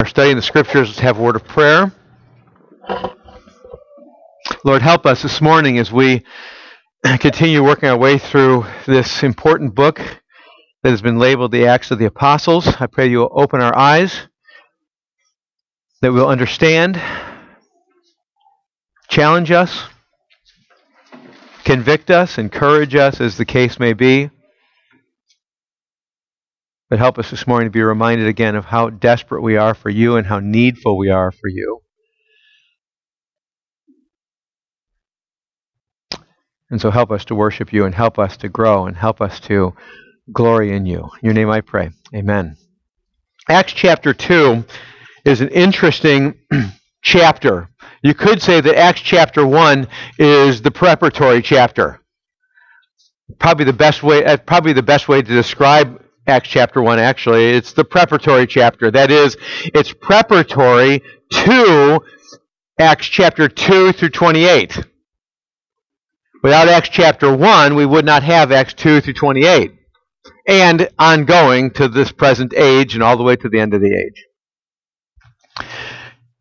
Our study in the scriptures, have a word of prayer. Lord, help us this morning as we continue working our way through this important book that has been labeled the Acts of the Apostles. I pray you will open our eyes, that we'll understand, challenge us, convict us, encourage us, as the case may be. But help us this morning to be reminded again of how desperate we are for you and how needful we are for you. And so help us to worship you and help us to grow and help us to glory in you. In your name I pray. Amen. Acts chapter 2 is an interesting chapter. You could say that Acts chapter 1 is the preparatory chapter. Probably the best way uh, probably the best way to describe Acts chapter 1 actually. It's the preparatory chapter. That is, it's preparatory to Acts chapter 2 through 28. Without Acts chapter 1, we would not have Acts 2 through 28. And ongoing to this present age and all the way to the end of the age.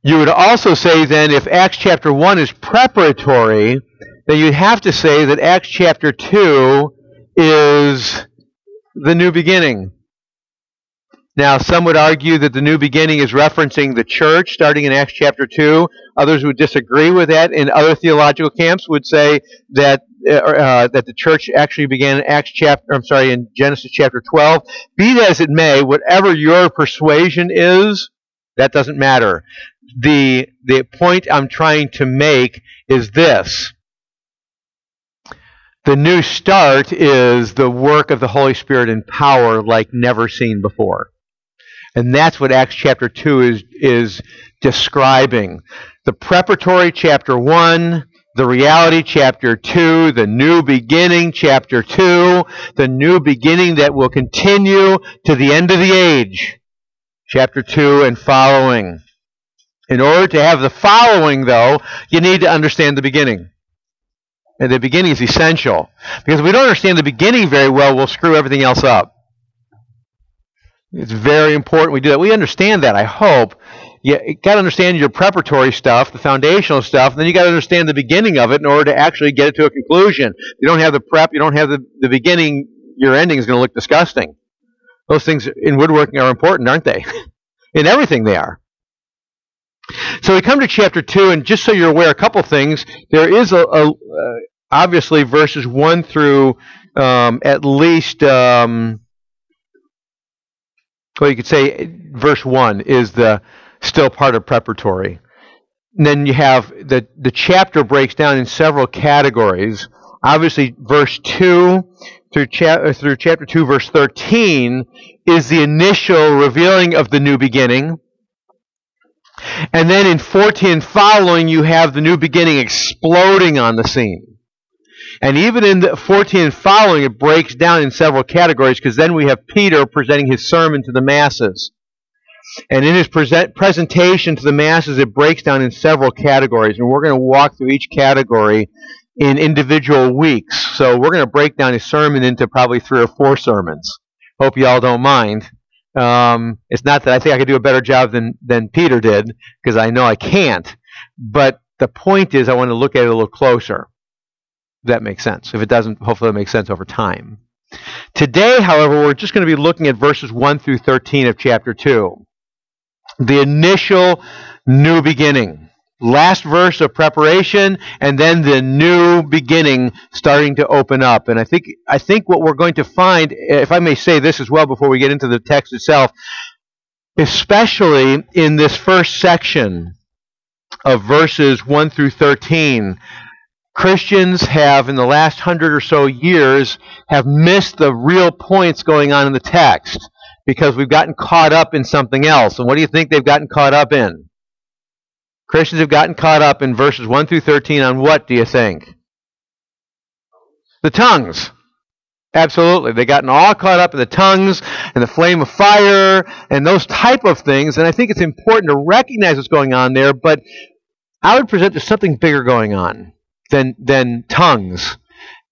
You would also say then, if Acts chapter 1 is preparatory, then you'd have to say that Acts chapter 2 is the new beginning. Now, some would argue that the new beginning is referencing the church starting in Acts chapter 2. Others would disagree with that, and other theological camps would say that uh, uh, that the church actually began in Acts chapter I'm sorry, in Genesis chapter 12. Be that as it may, whatever your persuasion is, that doesn't matter. The the point I'm trying to make is this. The new start is the work of the Holy Spirit in power like never seen before. And that's what Acts chapter 2 is, is describing. The preparatory chapter 1, the reality chapter 2, the new beginning chapter 2, the new beginning that will continue to the end of the age. Chapter 2 and following. In order to have the following, though, you need to understand the beginning. And the beginning is essential. Because if we don't understand the beginning very well, we'll screw everything else up. It's very important we do that. We understand that, I hope. You got to understand your preparatory stuff, the foundational stuff, and then you got to understand the beginning of it in order to actually get it to a conclusion. If you don't have the prep, you don't have the, the beginning, your ending is going to look disgusting. Those things in woodworking are important, aren't they? in everything they are. So we come to chapter 2, and just so you're aware, a couple things. There is a, a uh, obviously verses 1 through um, at least, um, well, you could say verse 1 is the still part of preparatory. And then you have the, the chapter breaks down in several categories. Obviously, verse 2 through, cha- through chapter 2, verse 13, is the initial revealing of the new beginning. And then in 14 following, you have the new beginning exploding on the scene. And even in the 14 following, it breaks down in several categories because then we have Peter presenting his sermon to the masses. And in his present, presentation to the masses, it breaks down in several categories. And we're going to walk through each category in individual weeks. So we're going to break down his sermon into probably three or four sermons. Hope you all don't mind. Um, it's not that I think I could do a better job than, than Peter did, because I know I can't. But the point is, I want to look at it a little closer. If that makes sense. If it doesn't, hopefully it makes sense over time. Today, however, we're just going to be looking at verses 1 through 13 of chapter 2. The initial new beginning last verse of preparation and then the new beginning starting to open up. And i think i think what we're going to find if i may say this as well before we get into the text itself especially in this first section of verses 1 through 13 christians have in the last hundred or so years have missed the real points going on in the text because we've gotten caught up in something else. And what do you think they've gotten caught up in Christians have gotten caught up in verses 1 through 13 on what do you think? The tongues. Absolutely. They've gotten all caught up in the tongues and the flame of fire and those type of things. And I think it's important to recognize what's going on there, but I would present there's something bigger going on than, than tongues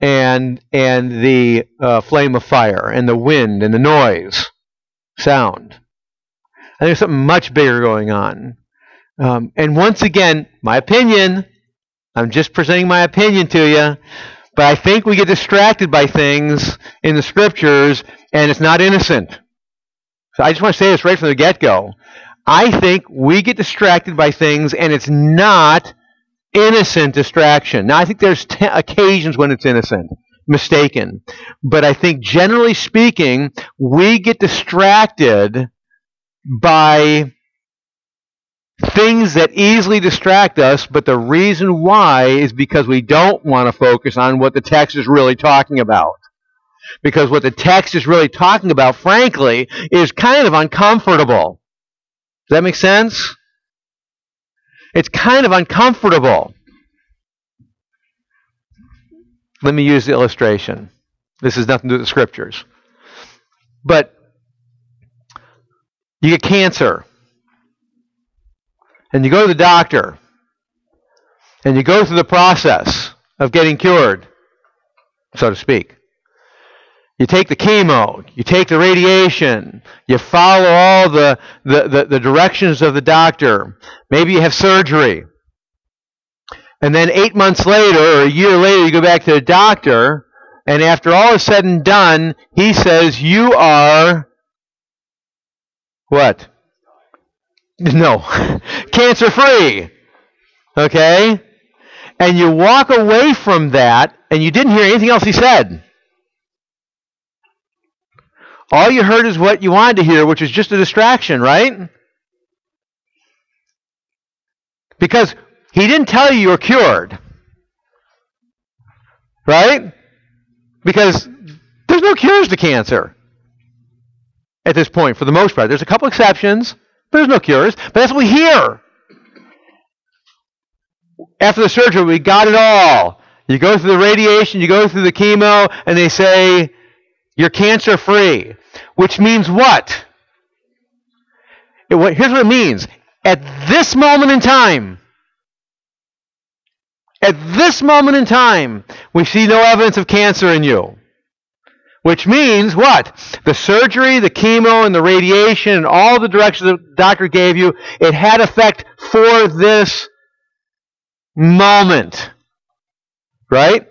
and, and the uh, flame of fire and the wind and the noise, sound. I think there's something much bigger going on. Um, and once again, my opinion, I'm just presenting my opinion to you, but I think we get distracted by things in the scriptures and it's not innocent. So I just want to say this right from the get go. I think we get distracted by things and it's not innocent distraction. Now, I think there's t- occasions when it's innocent, mistaken. But I think generally speaking, we get distracted by things that easily distract us, but the reason why is because we don't want to focus on what the text is really talking about. Because what the text is really talking about, frankly, is kind of uncomfortable. Does that make sense? It's kind of uncomfortable. Let me use the illustration. This has nothing to do with the scriptures. But you get cancer, and you go to the doctor, and you go through the process of getting cured, so to speak. You take the chemo, you take the radiation, you follow all the, the, the, the, directions of the doctor. Maybe you have surgery. And then eight months later, or a year later, you go back to the doctor, and after all is said and done, he says, You are what? No. Cancer free. Okay? And you walk away from that, and you didn't hear anything else he said. All you heard is what you wanted to hear, which is just a distraction, right? Because he didn't tell you you're cured. Right? Because there's no cures to cancer at this point, for the most part. There's a couple exceptions, there's no cures. But that's what we hear. After the surgery, we got it all. You go through the radiation, you go through the chemo, and they say, you're cancer free. Which means what? Here's what it means. At this moment in time, at this moment in time, we see no evidence of cancer in you. Which means what? The surgery, the chemo, and the radiation, and all the directions the doctor gave you, it had effect for this moment. Right?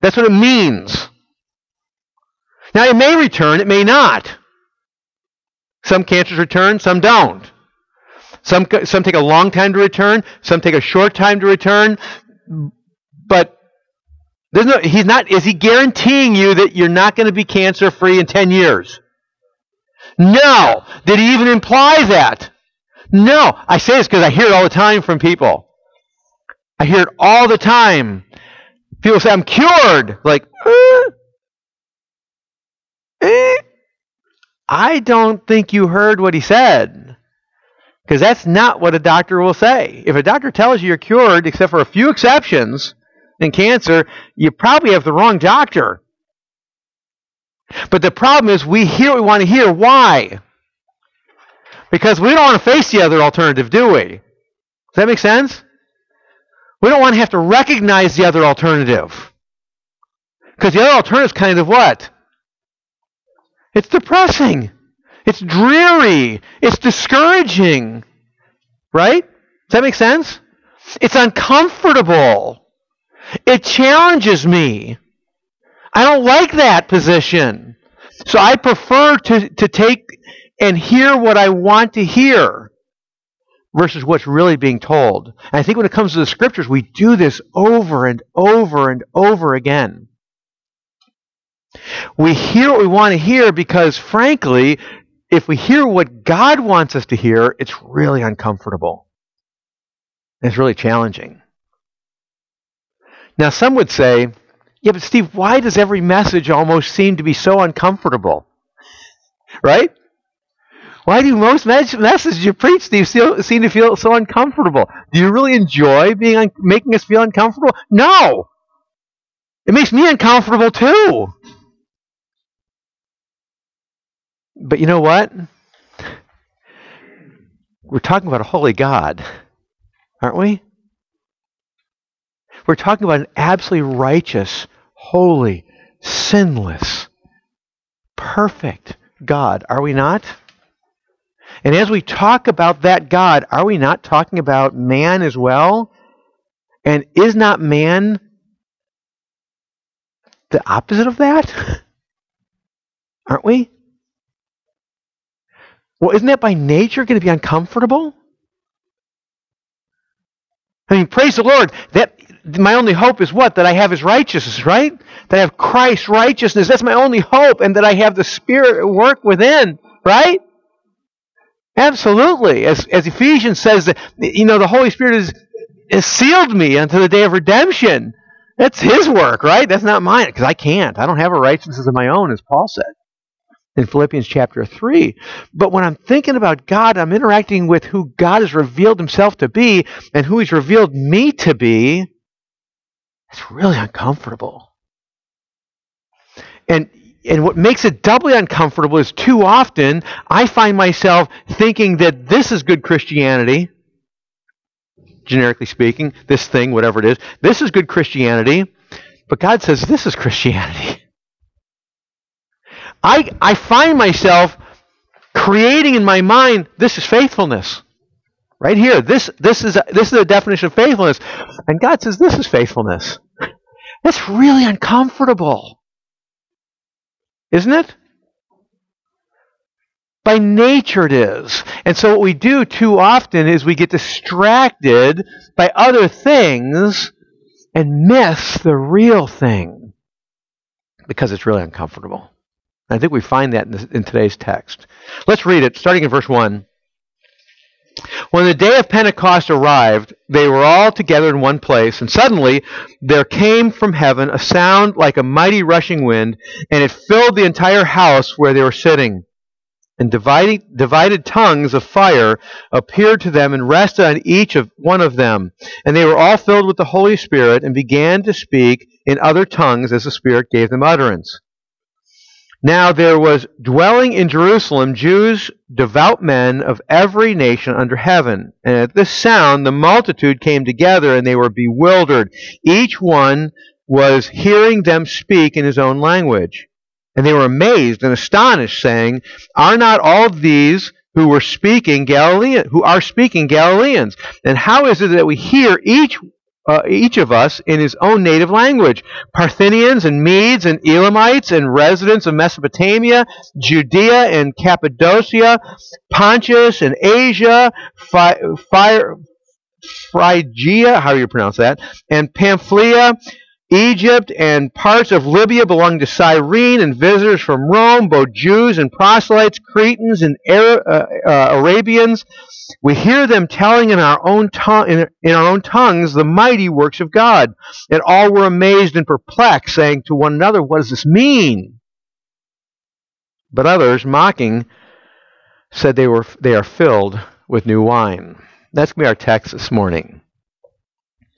That's what it means. Now, it may return, it may not. Some cancers return, some don't. Some, some take a long time to return, some take a short time to return, but there's no, he's not, is he guaranteeing you that you're not going to be cancer free in 10 years? No. Did he even imply that? No. I say this because I hear it all the time from people. I hear it all the time. People say, I'm cured. Like, uh, Eh, I don't think you heard what he said. Because that's not what a doctor will say. If a doctor tells you you're cured, except for a few exceptions in cancer, you probably have the wrong doctor. But the problem is we hear we want to hear. Why? Because we don't want to face the other alternative, do we? Does that make sense? We don't want to have to recognize the other alternative. Because the other alternative is kind of what? It's depressing. It's dreary. It's discouraging. Right? Does that make sense? It's uncomfortable. It challenges me. I don't like that position. So I prefer to, to take and hear what I want to hear versus what's really being told. And I think when it comes to the scriptures, we do this over and over and over again. We hear what we want to hear because, frankly, if we hear what God wants us to hear, it's really uncomfortable. It's really challenging. Now, some would say, yeah, but Steve, why does every message almost seem to be so uncomfortable? Right? Why do most messages you preach, Steve, seem to feel so uncomfortable? Do you really enjoy being un- making us feel uncomfortable? No. It makes me uncomfortable too. But you know what? We're talking about a holy God, aren't we? We're talking about an absolutely righteous, holy, sinless, perfect God, are we not? And as we talk about that God, are we not talking about man as well? And is not man the opposite of that? Aren't we? Well, isn't that by nature going to be uncomfortable? I mean, praise the Lord. That my only hope is what? That I have his righteousness, right? That I have Christ's righteousness. That's my only hope, and that I have the Spirit at work within, right? Absolutely. As, as Ephesians says, that you know, the Holy Spirit has, has sealed me unto the day of redemption. That's his work, right? That's not mine, because I can't. I don't have a righteousness of my own, as Paul said in Philippians chapter 3. But when I'm thinking about God, I'm interacting with who God has revealed himself to be and who he's revealed me to be. It's really uncomfortable. And and what makes it doubly uncomfortable is too often I find myself thinking that this is good Christianity, generically speaking, this thing, whatever it is, this is good Christianity, but God says this is Christianity. I, I find myself creating in my mind this is faithfulness. Right here. This, this, is a, this is a definition of faithfulness. And God says this is faithfulness. That's really uncomfortable. Isn't it? By nature it is. And so what we do too often is we get distracted by other things and miss the real thing because it's really uncomfortable. I think we find that in, in today's text. Let's read it, starting in verse 1. When the day of Pentecost arrived, they were all together in one place, and suddenly there came from heaven a sound like a mighty rushing wind, and it filled the entire house where they were sitting. And divided, divided tongues of fire appeared to them and rested on each of one of them. And they were all filled with the Holy Spirit and began to speak in other tongues as the Spirit gave them utterance. Now there was dwelling in Jerusalem Jews, devout men of every nation under heaven. And at this sound the multitude came together and they were bewildered. Each one was hearing them speak in his own language. And they were amazed and astonished, saying, Are not all these who were speaking Galilean, who are speaking Galileans? And how is it that we hear each uh, each of us in his own native language. Parthians and Medes and Elamites and residents of Mesopotamia, Judea and Cappadocia, Pontus and Asia, Phrygia, how do you pronounce that, and Pamphylia, Egypt and parts of Libya belonging to Cyrene, and visitors from Rome, both Jews and proselytes, Cretans and uh, uh, Arabians. We hear them telling in our own tongue, in, in our own tongues the mighty works of God. And all were amazed and perplexed, saying to one another, "What does this mean?" But others, mocking, said they were they are filled with new wine. That's to be our text this morning.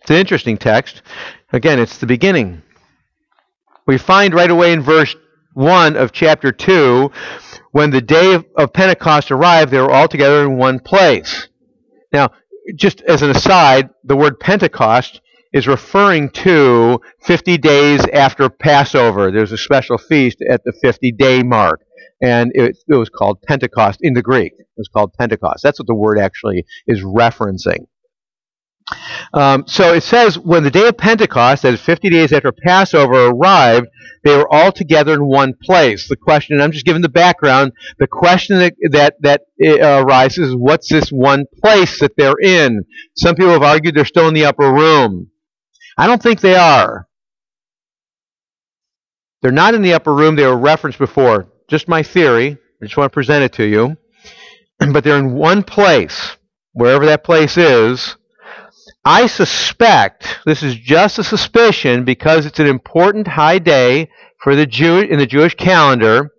It's an interesting text. Again, it's the beginning. We find right away in verse 1 of chapter 2 when the day of, Pentecost arrived, they were all together in one place. Now, just as an aside, the word Pentecost is referring to 50 days after Passover. There's a special feast at the 50 day mark, and it, it, was called Pentecost in the Greek. It was called Pentecost. That's what the word actually is referencing. Um, so it says, when the day of Pentecost, that is 50 days after Passover, arrived, they were all together in one place. The question, and I'm just giving the background, the question that, that, that uh, arises is, what's this one place that they're in? Some people have argued they're still in the upper room. I don't think they are. They're not in the upper room. They were referenced before. Just my theory. I just want to present it to you. But they're in one place, wherever that place is I suspect, this is just a suspicion because it's an important high day for the Jew in the Jewish calendar.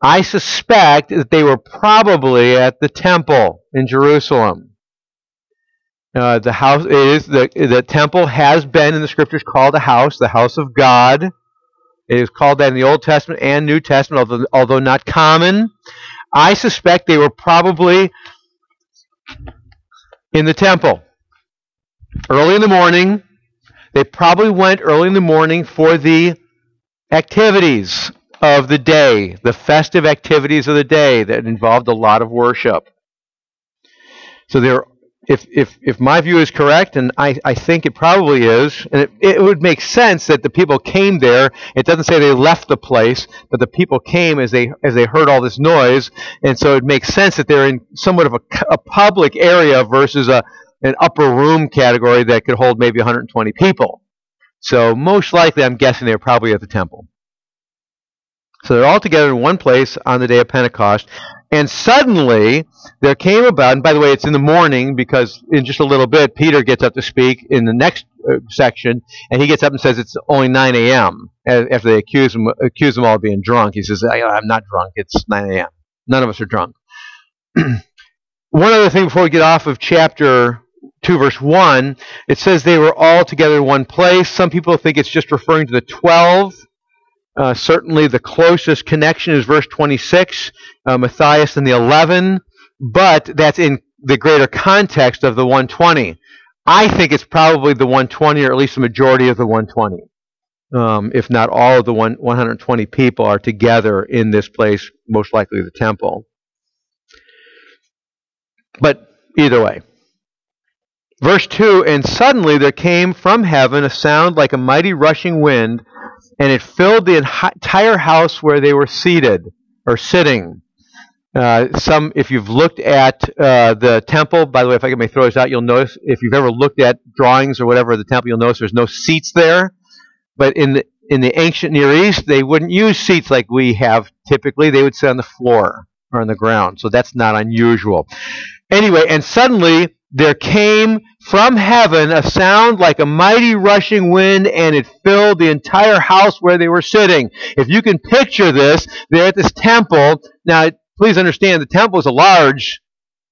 I suspect that they were probably at the temple in Jerusalem. Uh, the house is the the temple has been in the scriptures called a house, the house of God. It is called that in the Old Testament and New Testament, although, although not common. I suspect they were probably in the temple early in the morning. They probably went early in the morning for the activities of the day, the festive activities of the day that involved a lot of worship. So there, if if if my view is correct, and I, I think it probably is, and it, it would make sense that the people came there. It doesn't say they left the place, but the people came as they as they heard all this noise, and so it makes sense that they're in somewhat of a, a public area versus a an upper room category that could hold maybe 120 people. So most likely, I'm guessing they're probably at the temple. So they're all together in one place on the day of Pentecost. And suddenly there came about, and by the way, it's in the morning because in just a little bit, Peter gets up to speak in the next uh, section, and he gets up and says it's only 9 a.m. After they accuse him, accuse him all of being drunk, he says, "I'm not drunk. It's 9 a.m. None of us are drunk." One other thing before we get off of chapter 2 verse 1, it says they were all together in one place. Some people think it's just referring to the 12 uh, certainly, the closest connection is verse 26, uh, Matthias and the 11, but that's in the greater context of the 120. I think it's probably the 120, or at least the majority of the 120. Um, if not all of the one, 120 people are together in this place, most likely the temple. But either way. Verse 2 And suddenly there came from heaven a sound like a mighty rushing wind and it filled the entire house where they were seated or sitting. Uh, some, if you've looked at uh, the temple, by the way, if I may throw this out, you'll notice if you've ever looked at drawings or whatever of the temple, you'll notice there's no seats there. But in the in the ancient Near East, they wouldn't use seats like we have typically. They would sit on the floor on the ground. So that's not unusual. Anyway, and suddenly there came from heaven a sound like a mighty rushing wind, and it filled the entire house where they were sitting. If you can picture this, they're at this temple. Now, please understand, the temple is a large,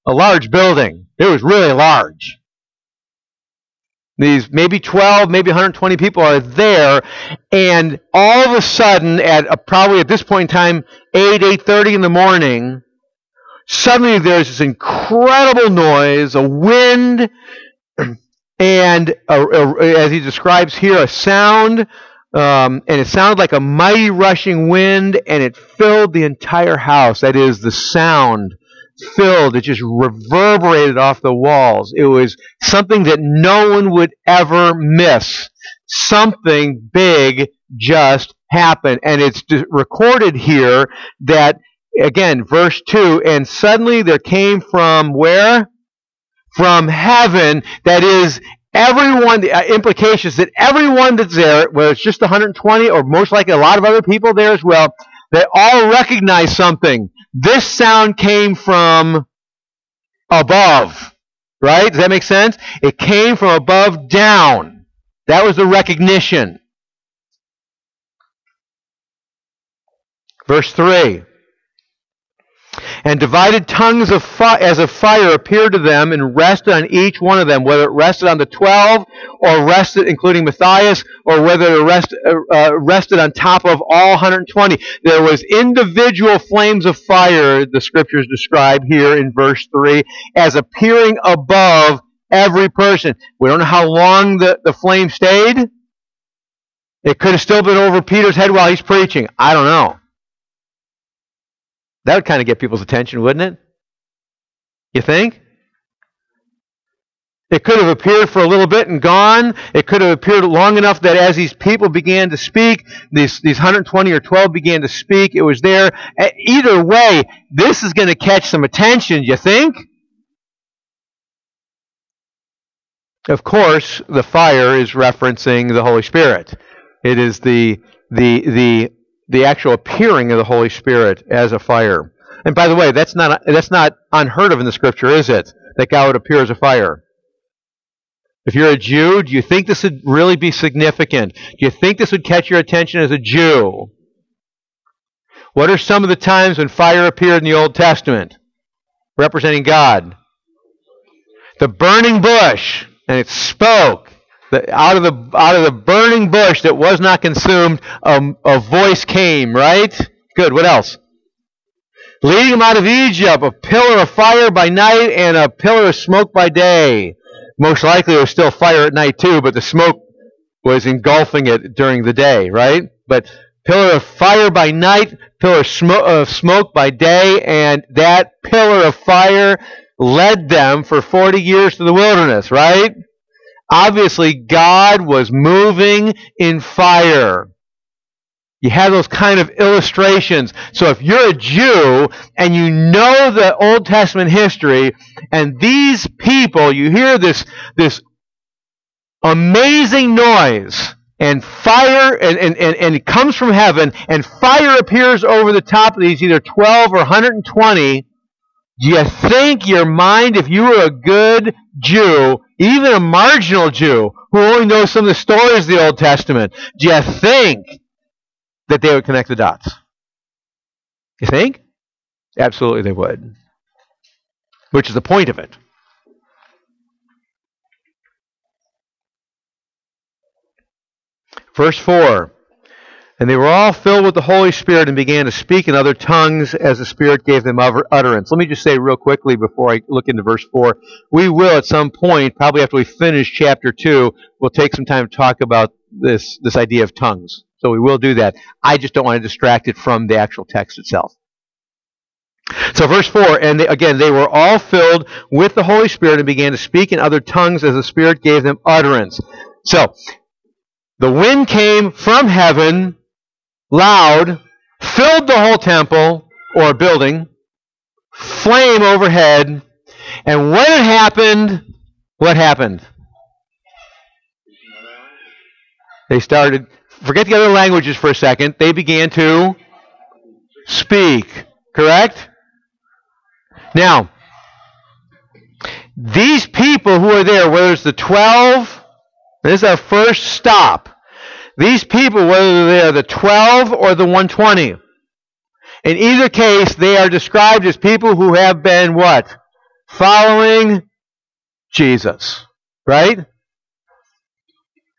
a large building. It was really large. These maybe 12, maybe 120 people are there, and all of a sudden, at probably at this point in time, 8, 8.30 in the morning, suddenly there's this incredible noise, a wind, and a, a, as he describes here, a sound, um, and it sounded like a mighty rushing wind, and it filled the entire house. That is, the sound filled, it just reverberated off the walls. It was something that no one would ever miss. Something big just happened. And it's recorded here that again, verse 2 and suddenly there came from where? From heaven, that is, everyone, the uh, implications that everyone that's there, whether it's just 120 or most likely a lot of other people there as well, they all recognize something. This sound came from above. Right? Does that make sense? It came from above down. That was the recognition. Verse 3 and divided tongues of fi- as of fire appeared to them and rested on each one of them, whether it rested on the twelve or rested, including Matthias, or whether it rest, uh, uh rested on top of all 120. There was individual flames of fire, the scriptures describe here in verse 3, as appearing above every person. We don't know how long the, the flame stayed. It could have still been over Peter's head while he's preaching. I don't know. That would kind of get people's attention, wouldn't it? You think? It could have appeared for a little bit and gone. It could have appeared long enough that as these people began to speak, these, these 120 or 12 began to speak, it was there. Either way, this is going to catch some attention, you think? Of course, the fire is referencing the Holy Spirit. It is the, the, the the actual appearing of the Holy Spirit as a fire. And by the way, that's not that's not unheard of in the Scripture, is it? That God would appear as a fire. If you're a Jew, do you think this would really be significant? Do you think this would catch your attention as a Jew? What are some of the times when fire appeared in the Old Testament, representing God? The burning bush, and it spoke out of the out of the burning bush that was not consumed, um, a voice came. Right? Good. What else? Leading them out of Egypt, a pillar of fire by night and a pillar of smoke by day. Most likely, there was still fire at night too, but the smoke was engulfing it during the day. Right? But pillar of fire by night, pillar of smoke by day, and that pillar of fire led them for 40 years to the wilderness, right? Obviously, God was moving in fire. You have those kind of illustrations. So if you're a Jew and you know the Old Testament history, and these people, you hear this, this amazing noise, and fire, and, and, and, and it comes from heaven, and fire appears over the top of these either 12 or 120, do you think your mind, if you were a good Jew, even a marginal Jew who only knows some of the stories of the Old Testament, do you think that they would connect the dots? You think? Absolutely they would. Which is the point of it. Verse 4 And they were all filled with the Holy Spirit and began to speak in other tongues as the Spirit gave them utterance. Let me just say real quickly before I look into verse 4 we will at some point, probably after we finish chapter 2, we'll take some time to talk about this, this idea of tongues. So we will do that. I just don't want to distract it from the actual text itself. So verse 4, and they, again, they were all filled with the Holy Spirit and began to speak in other tongues as the Spirit gave them utterance. So, the wind came from heaven, loud, filled the whole temple or building, flame overhead, and when it happened, what happened? They started forget the other languages for a second. They began to speak. Correct? Now, these people who are there, whether it's the 12, this is our first stop. These people, whether they're the 12 or the 120, in either case, they are described as people who have been what? Following Jesus. Right?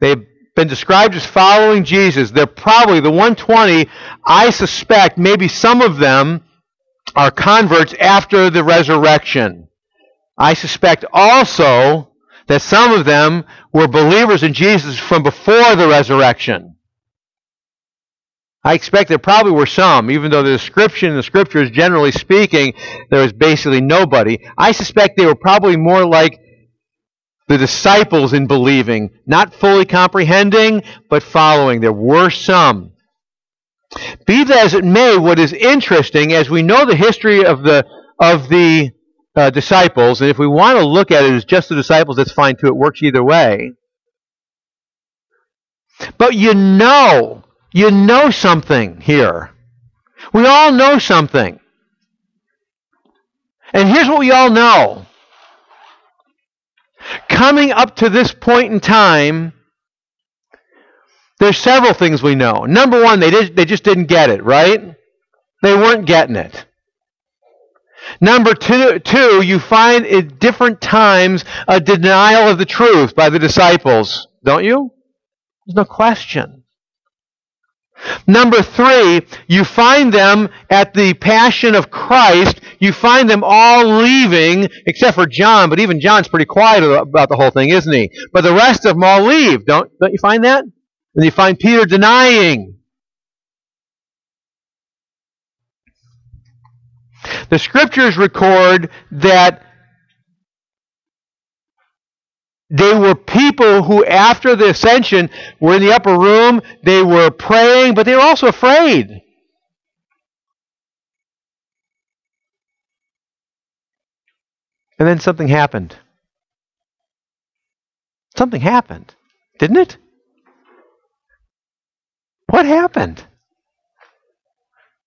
They've been described as following Jesus. They're probably the 120, I suspect, maybe some of them are converts after the resurrection. I suspect also that some of them were believers in Jesus from before the resurrection. I expect there probably were some, even though the description in the scriptures, generally speaking, there was basically nobody. I suspect they were probably more like the disciples in believing, not fully comprehending, but following. There were some. Be that as it may, what is interesting, as we know the history of the of the uh, disciples, and if we want to look at it as just the disciples, that's fine too. It works either way. But you know, you know something here. We all know something. And here's what we all know coming up to this point in time, there's several things we know. Number one, they, did, they just didn't get it, right? They weren't getting it. Number two, two, you find at different times a denial of the truth by the disciples, don't you? There's no question. Number three, you find them at the Passion of Christ. You find them all leaving, except for John, but even John's pretty quiet about the whole thing, isn't he? But the rest of them all leave. Don't, don't you find that? And you find Peter denying. The scriptures record that they were people who, after the ascension, were in the upper room. They were praying, but they were also afraid. And then something happened. Something happened, didn't it? What happened?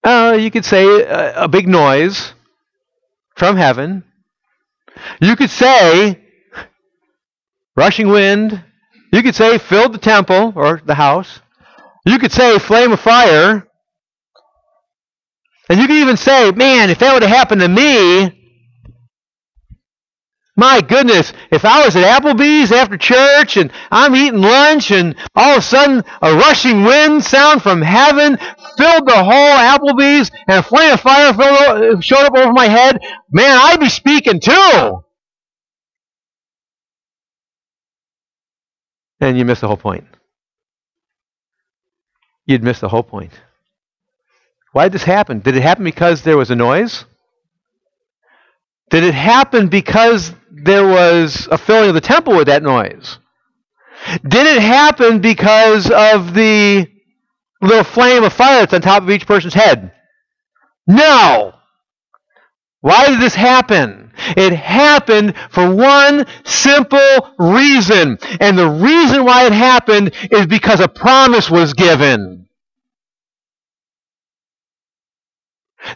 Uh, you could say a, a big noise from heaven. You could say rushing wind. You could say filled the temple or the house. You could say flame of fire. And you could even say, man, if that would have happened to me, my goodness, if I was at Applebee's after church and I'm eating lunch and all of a sudden a rushing wind sound from heaven filled the whole Applebee's and a flame of fire showed up over my head, man, I'd be speaking too. and you miss the whole point. You'd miss the whole point. Why did this happen? Did it happen because there was a noise? Did it happen because there was a filling of the temple with that noise? Did it happen because of the little flame of fire that's on top of each person's head? No. Why did this happen? It happened for one simple reason. And the reason why it happened is because a promise was given.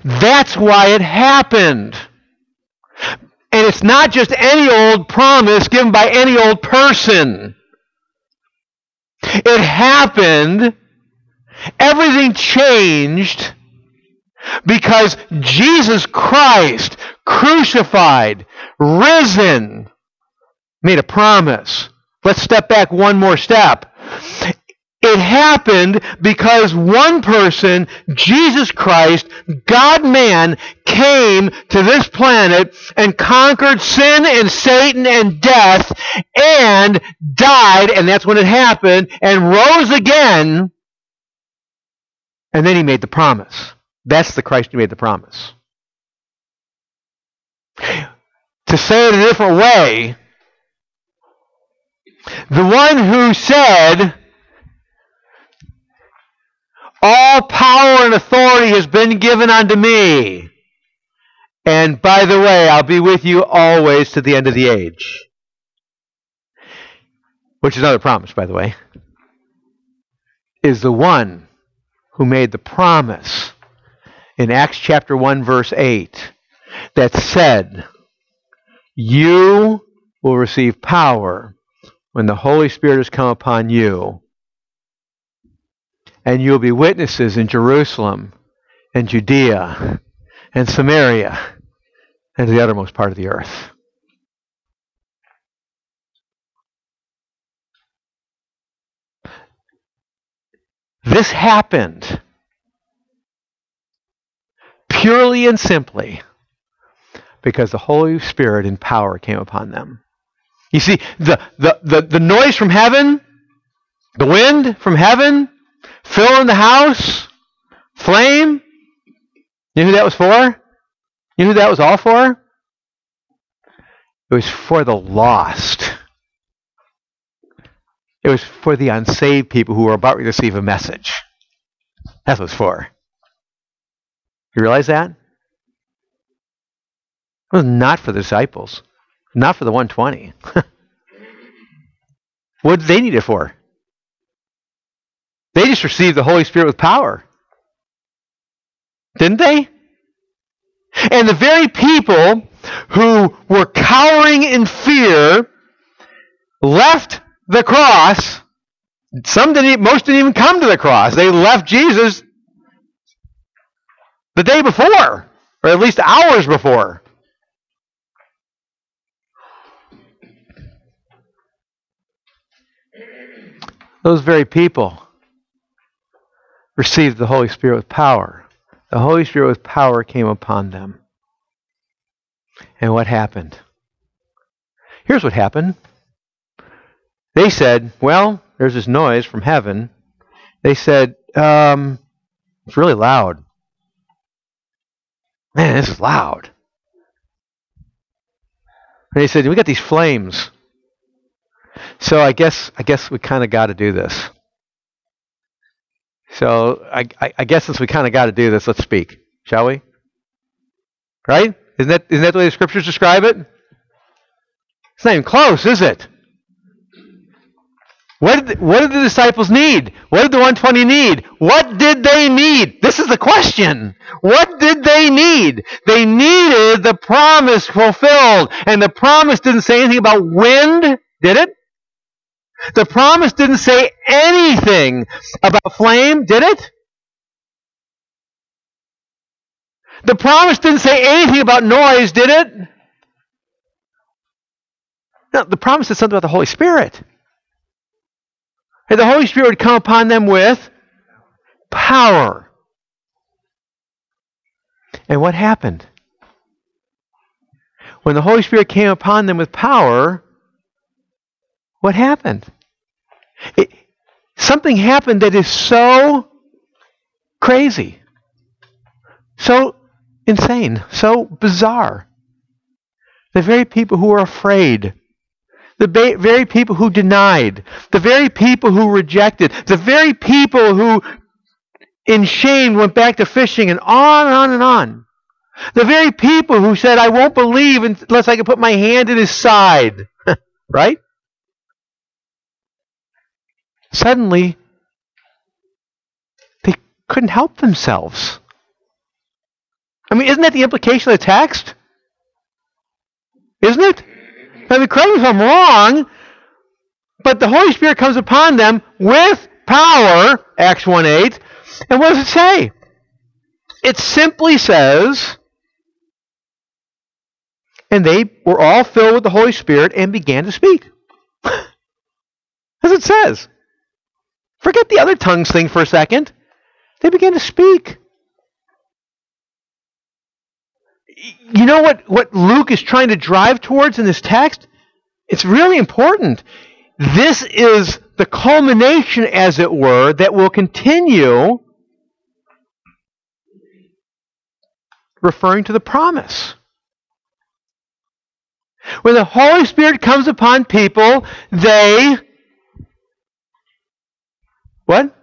That's why it happened. And it's not just any old promise given by any old person. It happened, everything changed because Jesus Christ, crucified, risen, made a promise. Let's step back one more step. It happened because one person, Jesus Christ, God man, came to this planet and conquered sin and Satan and death and died, and that's when it happened, and rose again, and then he made the promise. That's the Christ who made the promise. To say it a different way, the one who said, all power and authority has been given unto me. And by the way, I'll be with you always to the end of the age. Which is another promise, by the way. Is the one who made the promise in Acts chapter 1, verse 8, that said, You will receive power when the Holy Spirit has come upon you and you'll be witnesses in Jerusalem and Judea and Samaria and the uttermost part of the earth. This happened purely and simply because the Holy Spirit in power came upon them. You see, the, the, the, the noise from heaven, the wind from heaven, Fill in the house? Flame? You know who that was for? You know who that was all for? It was for the lost. It was for the unsaved people who were about to receive a message. That's what it's for. You realize that? It was not for the disciples, not for the 120. what did they need it for? They just received the Holy Spirit with power. Didn't they? And the very people who were cowering in fear left the cross. Some didn't, most didn't even come to the cross. They left Jesus the day before, or at least hours before. Those very people received the Holy Spirit with power. The Holy Spirit with power came upon them. And what happened? Here's what happened. They said, Well, there's this noise from heaven. They said, um, It's really loud. Man, this is loud. And they said, We got these flames. So I guess I guess we kind of got to do this. So I, I, I guess since we kind of got to do this, let's speak, shall we? Right? Isn't that, isn't that the way the scriptures describe it? It's not even close, is it? What did, the, what did the disciples need? What did the 120 need? What did they need? This is the question. What did they need? They needed the promise fulfilled. And the promise didn't say anything about wind, did it? The promise didn't say anything about flame, did it? The promise didn't say anything about noise, did it? No, the promise said something about the Holy Spirit. And the Holy Spirit would come upon them with power. And what happened? When the Holy Spirit came upon them with power, what happened? It, something happened that is so crazy, so insane, so bizarre. The very people who were afraid. The ba- very people who denied. The very people who rejected. The very people who, in shame, went back to fishing and on and on and on. The very people who said, I won't believe unless I can put my hand in his side. right? Suddenly, they couldn't help themselves. I mean, isn't that the implication of the text? Isn't it? Mean, correct me if I'm wrong, but the Holy Spirit comes upon them with power, Acts 1 8. And what does it say? It simply says, and they were all filled with the Holy Spirit and began to speak. As it says. Forget the other tongues thing for a second. They began to speak. You know what, what Luke is trying to drive towards in this text? It's really important. This is the culmination, as it were, that will continue referring to the promise. When the Holy Spirit comes upon people, they what?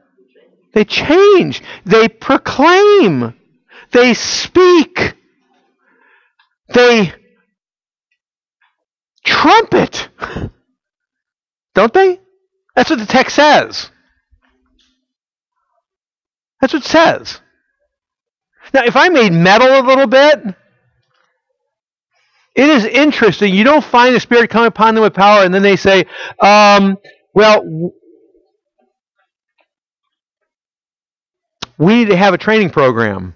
They change. They proclaim. They speak. They trumpet. Don't they? That's what the text says. That's what it says. Now, if I made metal a little bit, it is interesting. You don't find the Spirit come upon them with power, and then they say, um, well, we need to have a training program.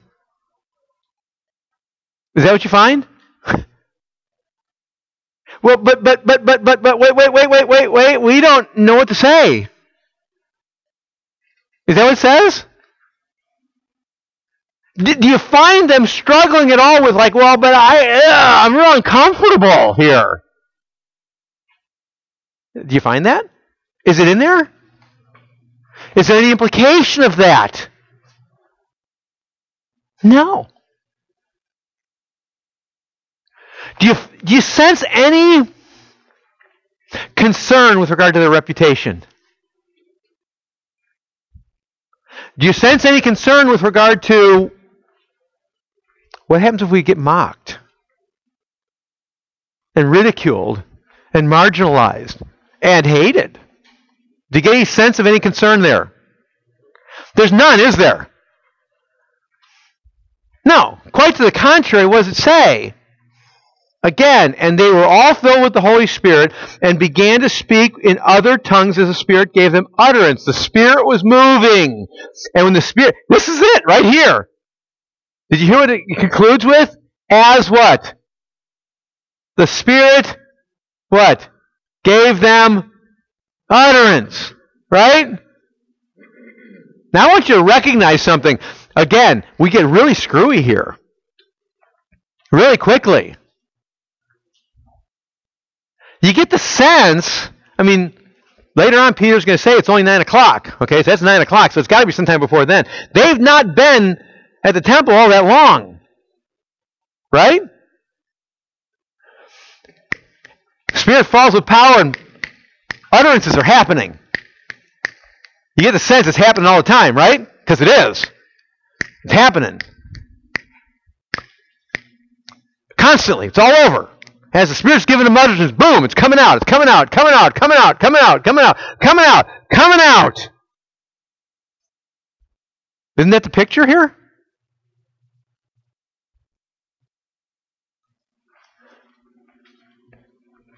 Is that what you find? well, but, but, but, but, but, but, wait, wait, wait, wait, wait, wait. We don't know what to say. Is that what it says? do you find them struggling at all with like, well, but I, uh, I'm real uncomfortable here? Do you find that? Is it in there? Is there any implication of that? No. Do you, do you sense any concern with regard to their reputation? Do you sense any concern with regard to what happens if we get mocked and ridiculed and marginalized and hated? Do you get any sense of any concern there? There's none, is there? No. Quite to the contrary, what does it say? Again, and they were all filled with the Holy Spirit and began to speak in other tongues as the Spirit gave them utterance. The Spirit was moving. And when the Spirit, this is it right here. Did you hear what it concludes with? As what? The Spirit, what? Gave them utterance. Right? Now I want you to recognize something. Again, we get really screwy here. Really quickly. You get the sense, I mean, later on Peter's going to say it's only 9 o'clock. Okay, so that's 9 o'clock, so it's got to be sometime before then. They've not been at the temple all that long. Right? Spirit falls with power and utterances are happening. You get the sense it's happening all the time, right? Because it is. It's happening. Constantly. It's all over. As the Spirit's given them utterances, boom, it's coming out, it's coming out, coming out, coming out, coming out, coming out, coming out, coming out. Isn't that the picture here?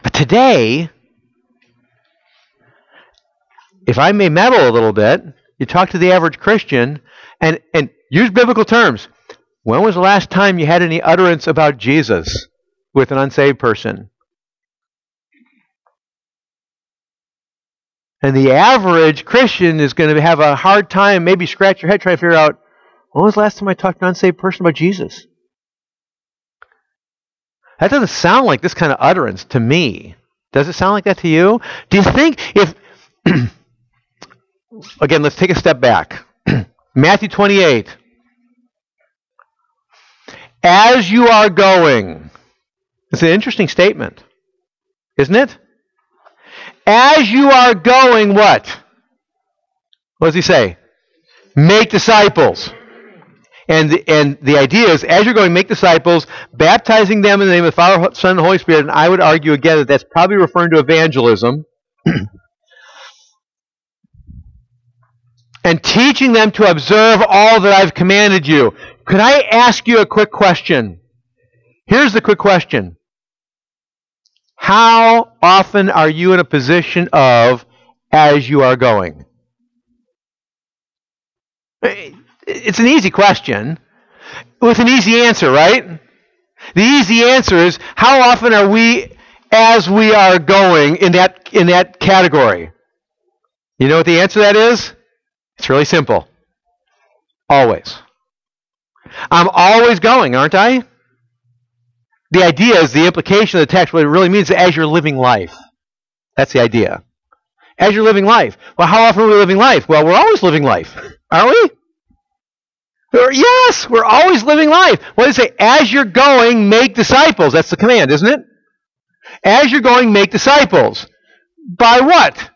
But today, if I may meddle a little bit, you talk to the average Christian and, and use biblical terms. When was the last time you had any utterance about Jesus with an unsaved person? And the average Christian is going to have a hard time, maybe scratch your head trying to figure out when was the last time I talked to an unsaved person about Jesus? That doesn't sound like this kind of utterance to me. Does it sound like that to you? Do you think if, again, let's take a step back. Matthew 28. As you are going, It's an interesting statement, isn't it? As you are going, what? What does he say? Make disciples. And the, and the idea is, as you're going, make disciples, baptizing them in the name of the Father, Son, and Holy Spirit. And I would argue again that that's probably referring to evangelism. and teaching them to observe all that I've commanded you. Could I ask you a quick question? Here's the quick question How often are you in a position of as you are going? It's an easy question with an easy answer, right? The easy answer is how often are we as we are going in that in that category? You know what the answer to that is? It's really simple. Always. I'm always going, aren't I? The idea is the implication of the text, what it really means is as you're living life. That's the idea. As you're living life. Well, how often are we living life? Well, we're always living life, aren't we? Yes, we're always living life. What does it say? As you're going, make disciples. That's the command, isn't it? As you're going, make disciples. By what?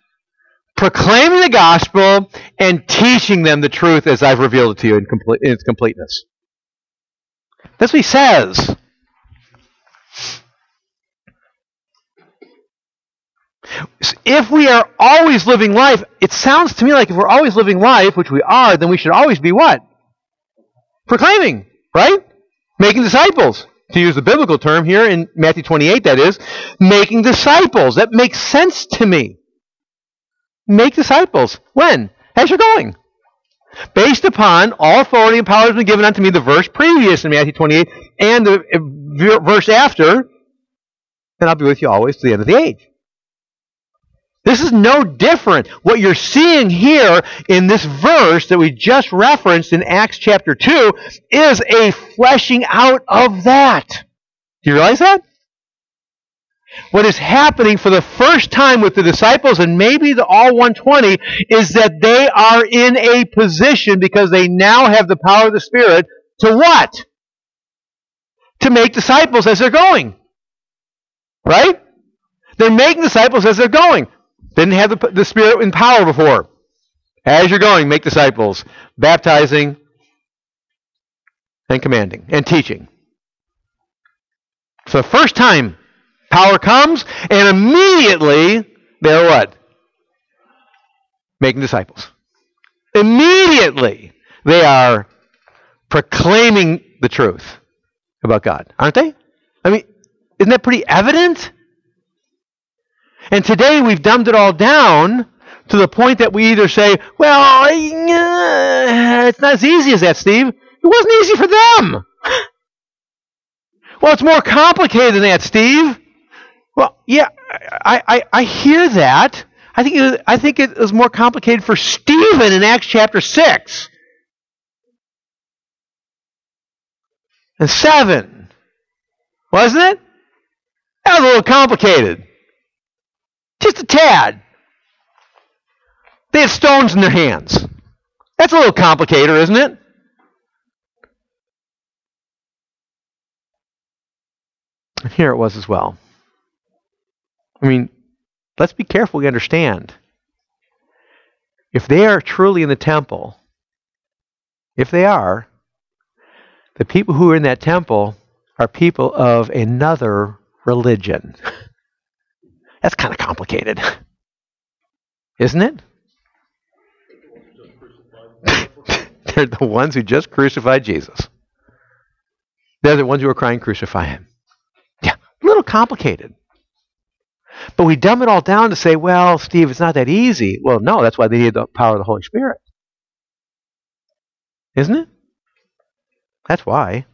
Proclaiming the gospel and teaching them the truth as I've revealed it to you in, complete, in its completeness. That's what he says. If we are always living life, it sounds to me like if we're always living life, which we are, then we should always be what? Proclaiming, right? Making disciples. To use the biblical term here in Matthew 28, that is, making disciples. That makes sense to me. Make disciples. When? As you're going. Based upon all authority and power has been given unto me, the verse previous in Matthew 28 and the eh, verse after, and I'll be with you always to the end of the age. This is no different. What you're seeing here in this verse that we just referenced in Acts chapter 2 is a fleshing out of that. Do you realize that? What is happening for the first time with the disciples and maybe the all 120 is that they are in a position because they now have the power of the Spirit to what? To make disciples as they're going. Right? They're making disciples as they're going. Didn't have the, the Spirit in power before. As you're going, make disciples, baptizing and commanding and teaching. So, first time power comes, and immediately they're what? Making disciples. Immediately they are proclaiming the truth about God, aren't they? I mean, isn't that pretty evident? And today we've dumbed it all down to the point that we either say, well, it's not as easy as that, Steve. It wasn't easy for them. Well, it's more complicated than that, Steve. Well, yeah, I, I, I hear that. I think, it, I think it was more complicated for Stephen in Acts chapter 6 and 7. Wasn't it? That was a little complicated. Just a tad. They had stones in their hands. That's a little complicated, isn't it? Here it was as well. I mean, let's be careful we understand. If they are truly in the temple, if they are, the people who are in that temple are people of another religion. That's kind of complicated, isn't it? They're the ones who just crucified Jesus. They're the ones who are crying, Crucify him. Yeah, a little complicated. But we dumb it all down to say, well, Steve, it's not that easy. Well, no, that's why they need the power of the Holy Spirit. Isn't it? That's why.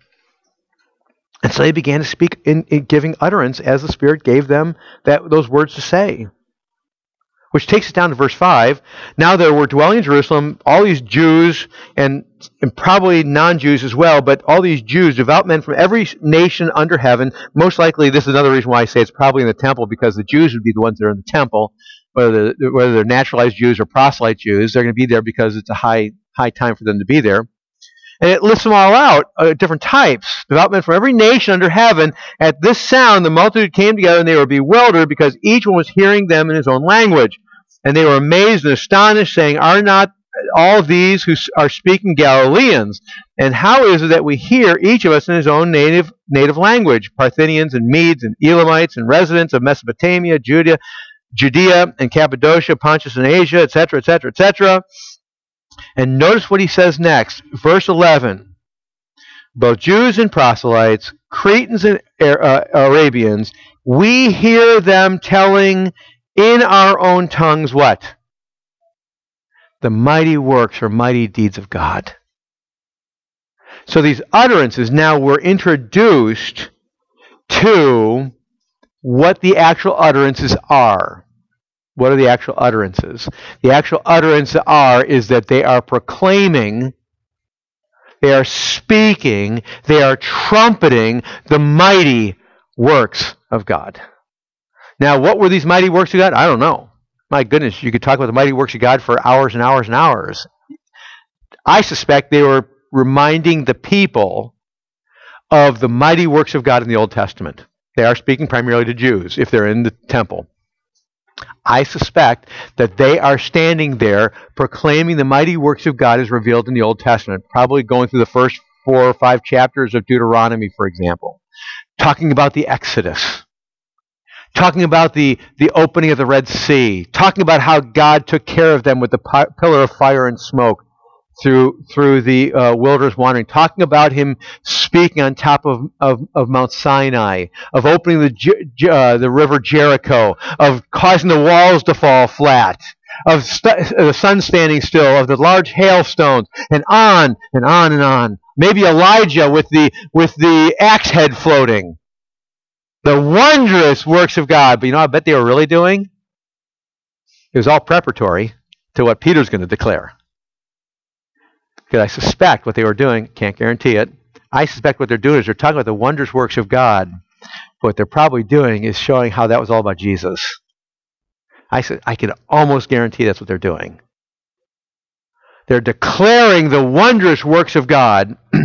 And so they began to speak in, in, giving utterance as the Spirit gave them that, those words to say. Which takes us down to verse 5. Now there were dwelling in Jerusalem all these Jews and, and probably non Jews as well, but all these Jews, devout men from every nation under heaven. Most likely, this is another reason why I say it's probably in the temple, because the Jews would be the ones that are in the temple. Whether, whether they're naturalized Jews or proselyte Jews, they're going to be there because it's a high, high time for them to be there. And it lists them all out, uh, different types. Development from every nation under heaven. At this sound, the multitude came together and they were bewildered because each one was hearing them in his own language. And they were amazed and astonished, saying, Are not all these who are speaking Galileans? And how is it that we hear each of us in his own native native language? Parthians and Medes and Elamites and residents of Mesopotamia, Judea, Judea and Cappadocia, Pontus and Asia, etc., etc., etc. And notice what he says next, verse 11. Both Jews and proselytes, Cretans and uh, Arabians, we hear them telling in our own tongues what? The mighty works or mighty deeds of God. So these utterances now were introduced to what the actual utterances are. What are the actual utterances? The actual utterances are is that they are proclaiming, they are speaking, they are trumpeting the mighty works of God. Now, what were these mighty works of God? I don't know. My goodness, you could talk about the mighty works of God for hours and hours and hours. I suspect they were reminding the people of the mighty works of God in the Old Testament. They are speaking primarily to Jews if they're in the temple. I suspect that they are standing there proclaiming the mighty works of God as revealed in the Old Testament, probably going through the first four or five chapters of Deuteronomy, for example, talking about the Exodus, talking about the, the opening of the Red Sea, talking about how God took care of them with the pillar of fire and smoke through through the uh, wilderness wandering, talking about him speaking on top of, of, of Mount Sinai, of opening the uh, the river Jericho, of causing the walls to fall flat, of st- the sun standing still, of the large hailstones, and on and on and on. Maybe Elijah with the with the axe head floating the wondrous works of God. But you know, I bet they were really doing? It was all preparatory to what Peter's going to declare. Because I suspect what they were doing, can't guarantee it, I suspect what they're doing is they're talking about the wondrous works of God. What they're probably doing is showing how that was all about Jesus. I, I can almost guarantee that's what they're doing. They're declaring the wondrous works of God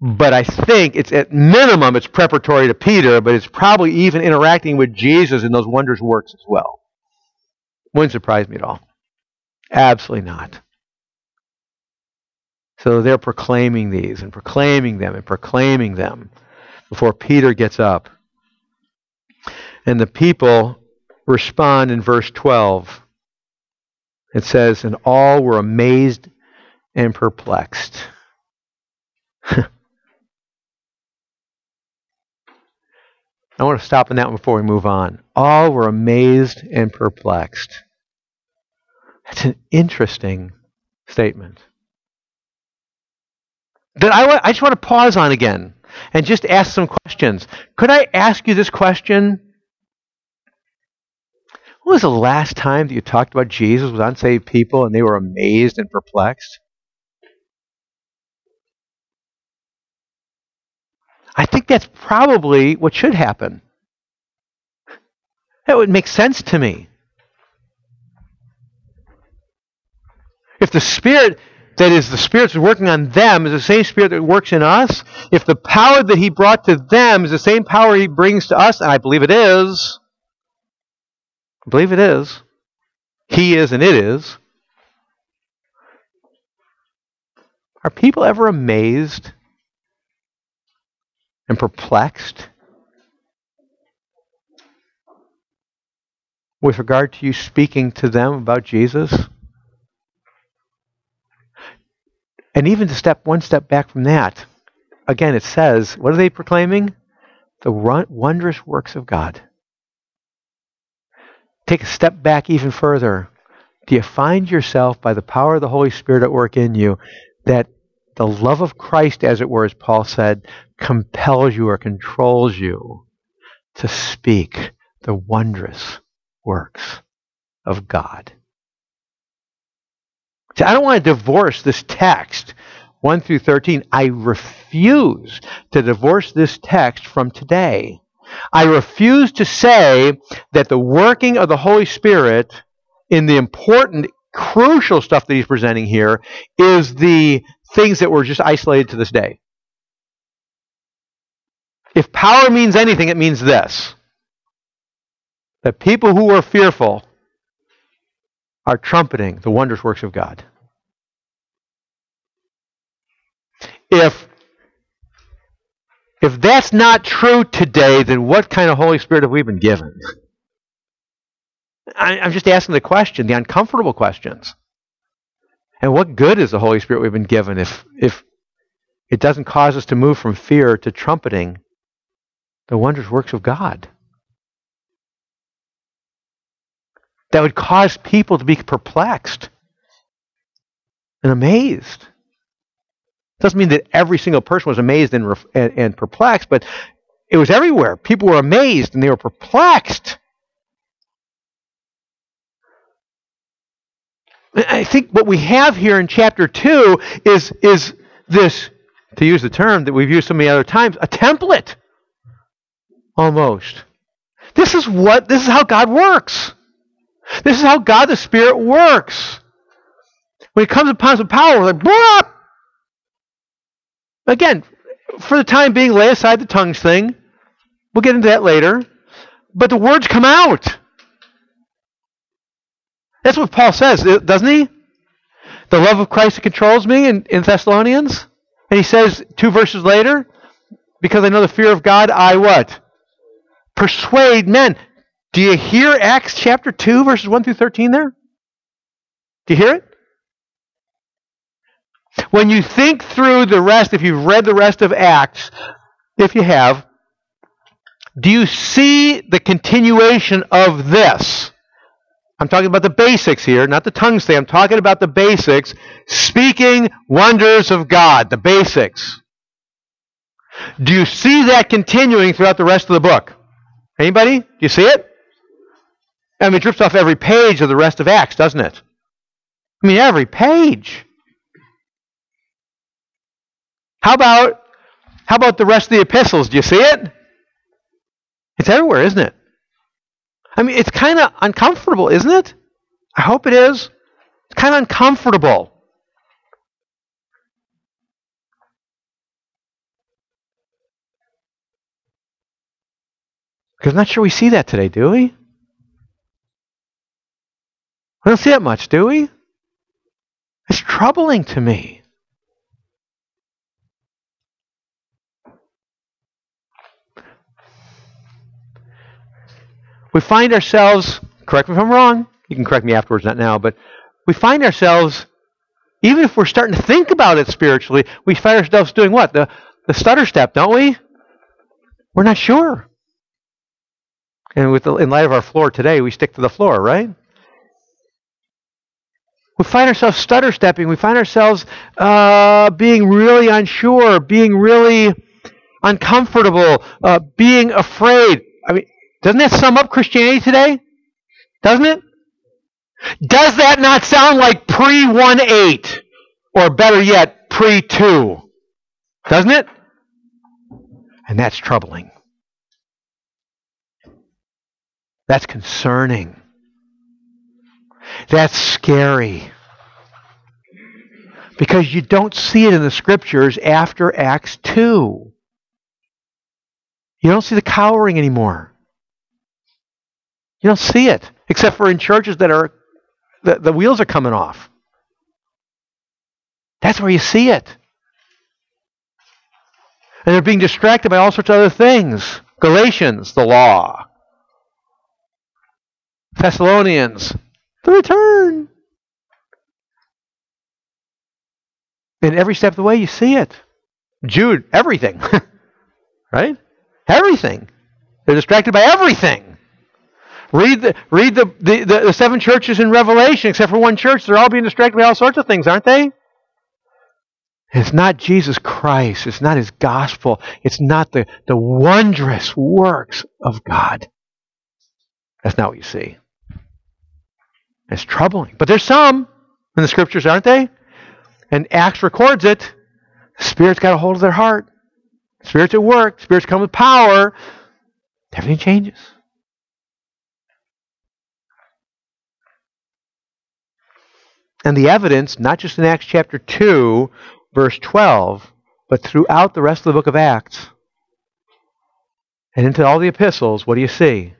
but I think it's at minimum it's preparatory to Peter, but it's probably even interacting with Jesus in those wondrous works as well. Wouldn't surprise me at all. Absolutely not. So they're proclaiming these and proclaiming them and proclaiming them before Peter gets up. And the people respond in verse 12. It says, And all were amazed and perplexed. I want to stop on that one before we move on. All were amazed and perplexed. That's an interesting statement. That I, I just want to pause on again and just ask some questions. Could I ask you this question? When was the last time that you talked about Jesus with unsaved people and they were amazed and perplexed? I think that's probably what should happen. That would make sense to me. If the Spirit that is the Spirit that's working on them is the same Spirit that works in us, if the power that He brought to them is the same power He brings to us, and I believe it is, I believe it is, He is and it is, are people ever amazed and perplexed with regard to you speaking to them about Jesus? And even to step one step back from that, again, it says, what are they proclaiming? The wondrous works of God. Take a step back even further. Do you find yourself, by the power of the Holy Spirit at work in you, that the love of Christ, as it were, as Paul said, compels you or controls you to speak the wondrous works of God. See, I don't want to divorce this text, 1 through 13. I refuse to divorce this text from today. I refuse to say that the working of the Holy Spirit in the important crucial stuff that he's presenting here is the things that were just isolated to this day. If power means anything, it means this that people who are fearful are trumpeting the wondrous works of God. If if that's not true today, then what kind of Holy Spirit have we been given? I, I'm just asking the question, the uncomfortable questions. And what good is the Holy Spirit we've been given if, if it doesn't cause us to move from fear to trumpeting the wondrous works of God? That would cause people to be perplexed and amazed. Doesn't mean that every single person was amazed and, and, and perplexed, but it was everywhere. People were amazed and they were perplexed. I think what we have here in chapter 2 is, is this, to use the term that we've used so many other times, a template. Almost. This is what, this is how God works. This is how God the Spirit works. When it comes upon some power, we're like, Blah! Again, for the time being, lay aside the tongues thing. We'll get into that later. But the words come out. That's what Paul says, uh, doesn't he? The love of Christ controls me in, in Thessalonians. And he says two verses later, because I know the fear of God, I what? Persuade men. Do you hear Acts chapter 2, verses 1 through 13 there? Do you hear it? When you think through the rest, if you've read the rest of Acts, if you have, do you see the continuation of this? I'm talking about the basics here, not the tongues thing. I'm talking about the basics. Speaking wonders of God, the basics. Do you see that continuing throughout the rest of the book? Anybody? Do you see it? I mean, it drips off every page of the rest of Acts, doesn't it? I mean, every page. How about how about the rest of the epistles? Do you see it? It's everywhere, isn't it? I mean, it's kind of uncomfortable, isn't it? I hope it is. It's kind of uncomfortable. Because I'm not sure we see that today, do we? We don't see that much, do we? It's troubling to me. we find ourselves, correct me if I'm wrong, you can correct me afterwards, not now, but we find ourselves, even if we're starting to think about it spiritually, we find ourselves doing what? The, the stutter step, don't we? We're not sure. And with the, in light of our floor today, we stick to the floor, right? We find ourselves stutter stepping. We find ourselves uh, being really unsure, being really uncomfortable, uh, being afraid. I mean, doesn't that sum up Christianity today? Doesn't it? Does that not sound like pre 1 8? Or better yet, pre 2? Doesn't it? And that's troubling. That's concerning. That's scary. Because you don't see it in the scriptures after Acts 2. You don't see the cowering anymore. You don't see it, except for in churches that are, the, the wheels are coming off. That's where you see it. And they're being distracted by all sorts of other things. Galatians, the law. Thessalonians, the return. And every step of the way, you see it. Jude, everything. right? Everything. They're distracted by everything. Read the read the, the, the, the, seven churches in Revelation, except for one church. They're all being distracted by all sorts of things, aren't they? It's not Jesus Christ. It's not his gospel. It's not the, the wondrous works of God. That's not what you see. It's troubling. But there's some in the scriptures, aren't they? And Acts records it. The Spirit's got a hold of their heart. Spirit's at work. Spirit's come with power. Everything changes. And the evidence, not just in Acts chapter 2 verse 12, but throughout the rest of the book of Acts and into all the epistles, what do you see?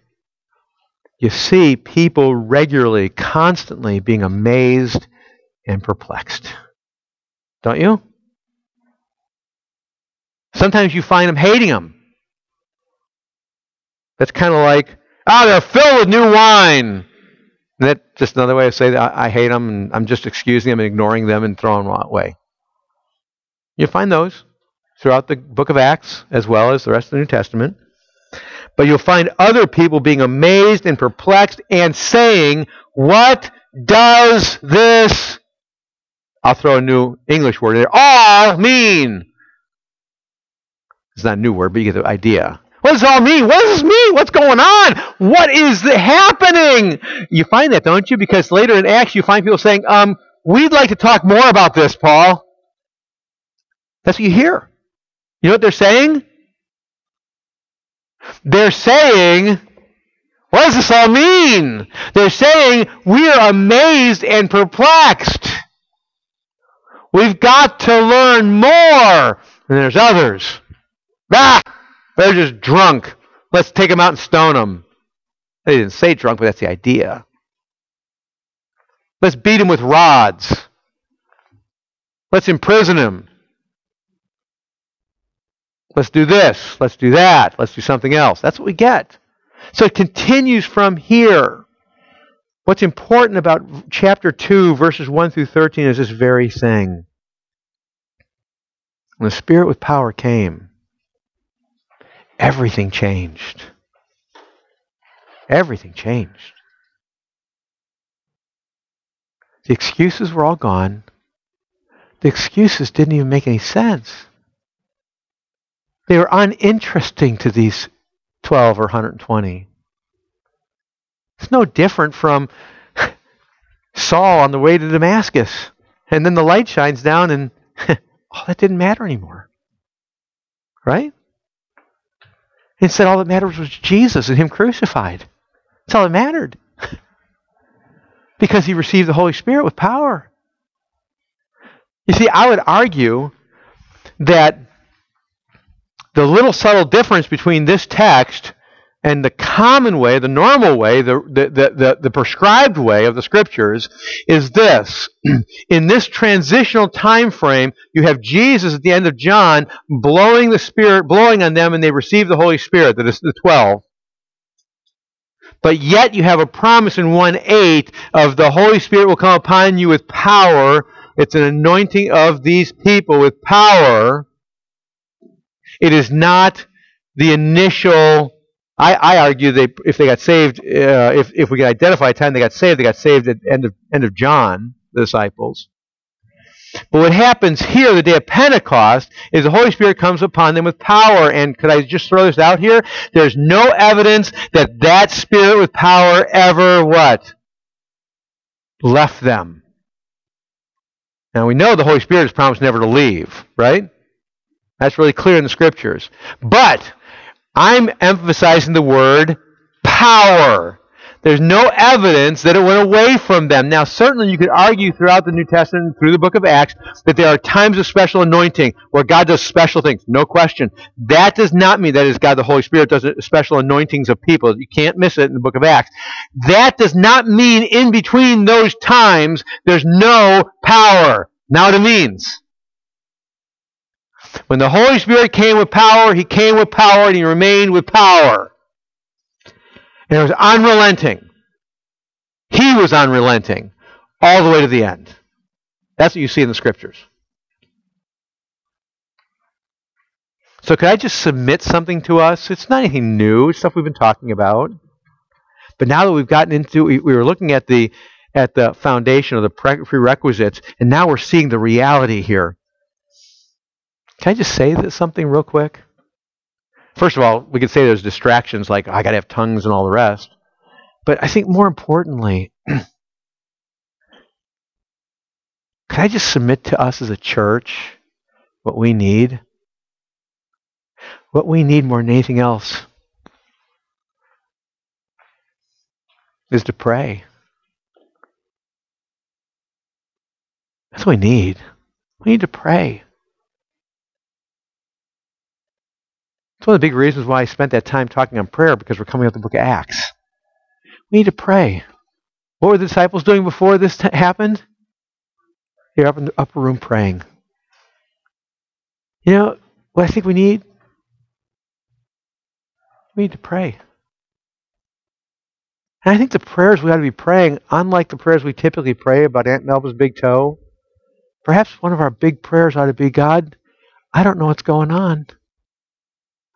You see people regularly, constantly being amazed and perplexed. Don't you? Sometimes you find them hating them. That's kind of like, ah, oh, they're filled with new wine. And that's just another way of saying that I, I hate them and I'm just excusing them and ignoring them and throwing them away. You find those throughout the book of Acts as well as the rest of the New Testament. But you'll find other people being amazed and perplexed and saying, What does this, I'll throw a new English word in there, all mean? It's not a new word, but you get the idea. What does all mean? What does this mean? What's going on? What is happening? You find that, don't you? Because later in Acts, you find people saying, um, we'd like to talk more about this, Paul. That's what you hear. You know what they're saying? They're saying, what does this all mean? They're saying, we are amazed and perplexed. We've got to learn more. And there's others. Ah! They're just drunk. Let's take them out and stone them. They didn't say drunk, but that's the idea. Let's beat them with rods. Let's imprison him. Let's do this. Let's do that. Let's do something else. That's what we get. So it continues from here. What's important about chapter 2, verses 1 through 13 is this very thing. When the Spirit with power came, everything changed. Everything changed. The excuses were all gone. The excuses didn't even make any sense. They were uninteresting to these 12 or 120. It's no different from Saul on the way to Damascus. And then the light shines down, and all that didn't matter anymore. Right? Instead, all that mattered was Jesus and Him crucified. That's all that mattered. because He received the Holy Spirit with power. You see, I would argue that the little subtle difference between this text and the common way, the normal way, the, the, the, the, prescribed way of the scriptures is this. In this transitional time frame, you have Jesus at the end of John blowing the Spirit, blowing on them, and they receive the Holy Spirit, that is the 12. But yet you have a promise in 1 8 of the Holy Spirit will come upon you with power. It's an anointing of these people with power it is not the initial. I, I argue they if they got saved, uh, if if we can identify a time they got saved, they got saved at end of end of John, the disciples. But what happens here, the day of Pentecost, is the Holy Spirit comes upon them with power. And could I just throw this out here? There's no evidence that that Spirit with power ever what left them. Now we know the Holy Spirit has promised never to leave, right? That's really clear in the scriptures. But I'm emphasizing the word power. There's no evidence that it went away from them. Now, certainly you could argue throughout the New Testament, through the book of Acts, that there are times of special anointing where God does special things. No question. That does not mean that is God the Holy Spirit does special anointings of people. You can't miss it in the book of Acts. That does not mean in between those times there's no power. Now what it means. When the Holy Spirit came with power, He came with power and He remained with power. And it was unrelenting. He was unrelenting all the way to the end. That's what you see in the scriptures. So, could I just submit something to us? It's not anything new, it's stuff we've been talking about. But now that we've gotten into, we, we were looking at the at the foundation of the prerequisites, and now we're seeing the reality here. Can I just say that something real quick? First of all, we could say there's distractions like oh, I got to have tongues and all the rest. But I think more importantly, can I just submit to us as a church what we need? What we need more than anything else is to pray. That's what we need. We need to pray. One of the big reasons why I spent that time talking on prayer because we're coming up the book of Acts. We need to pray. What were the disciples doing before this t- happened? They were up in the upper room praying. You know what I think we need? We need to pray. And I think the prayers we ought to be praying, unlike the prayers we typically pray about Aunt Melba's big toe, perhaps one of our big prayers ought to be God, I don't know what's going on.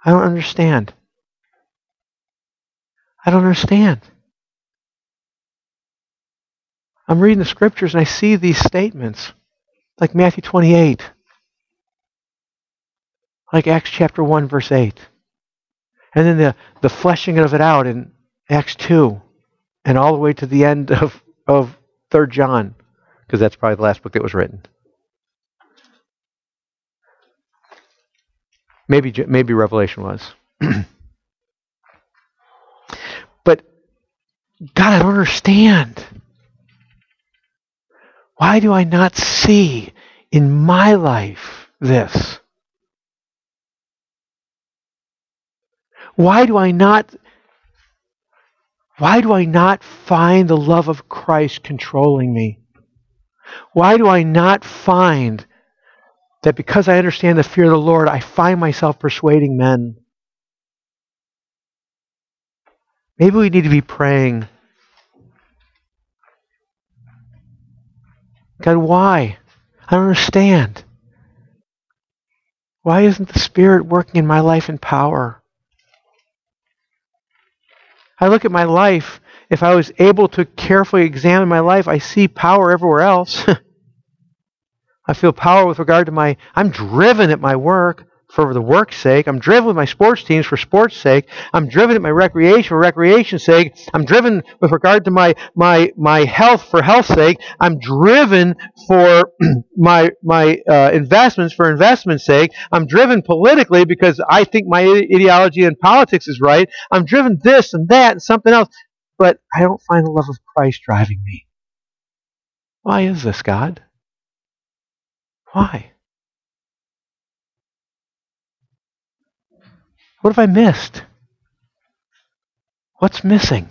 I don't understand. I don't understand. I'm reading the scriptures and I see these statements, like Matthew 28, like Acts chapter 1, verse 8, and then the, the fleshing of it out in Acts 2, and all the way to the end of, of 3 John, because that's probably the last book that was written. Maybe, maybe Revelation was. but God, I don't understand. Why do I not see in my life this? Why do I not why do I not find the love of Christ controlling me? Why do I not find that because I understand the fear of the Lord, I find myself persuading men? Maybe we need to be praying God, why? I don't understand. Why isn't the Spirit working in my life in power? I look at my life. If I was able to carefully examine my life, I see power everywhere else. I feel power with regard to my. I'm driven at my work for the work's sake. I'm driven with my sports teams for sports' sake. I'm driven at my recreation for recreation's sake. I'm driven with regard to my my my health for health's sake. I'm driven for my my uh, investments for investment's sake. I'm driven politically because I think my ideology in politics is right. I'm driven this and that and something else, but I don't find the love of Christ driving me. Why is this, God? Why? What have I missed? What's missing?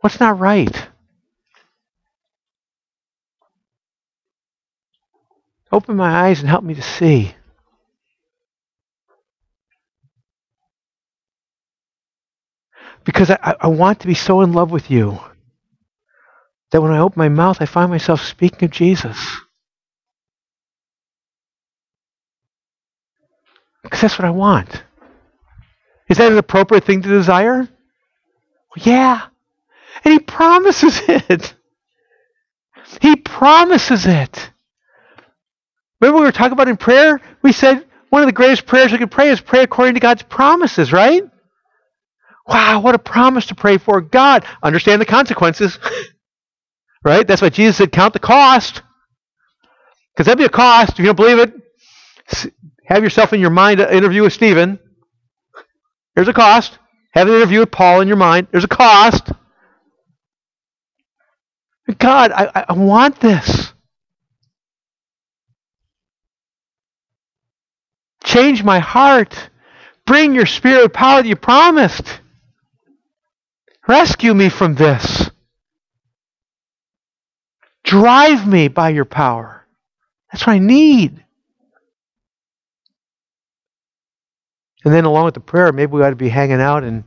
What's not right? Open my eyes and help me to see. Because I, I want to be so in love with you that when I open my mouth, I find myself speaking of Jesus. Because that's what I want. Is that an appropriate thing to desire? Well, yeah. And he promises it. He promises it. Remember we were talking about in prayer? We said one of the greatest prayers we could pray is pray according to God's promises, right? Wow, what a promise to pray for. God, understand the consequences. right? That's why Jesus said, count the cost. Because that'd be a cost. If you don't believe it, have yourself in your mind an interview with Stephen. There's a cost. Have an interview with Paul in your mind. There's a cost. God, I, I want this. Change my heart. Bring your spirit power that you promised. Rescue me from this. Drive me by your power. That's what I need. And then along with the prayer, maybe we ought to be hanging out and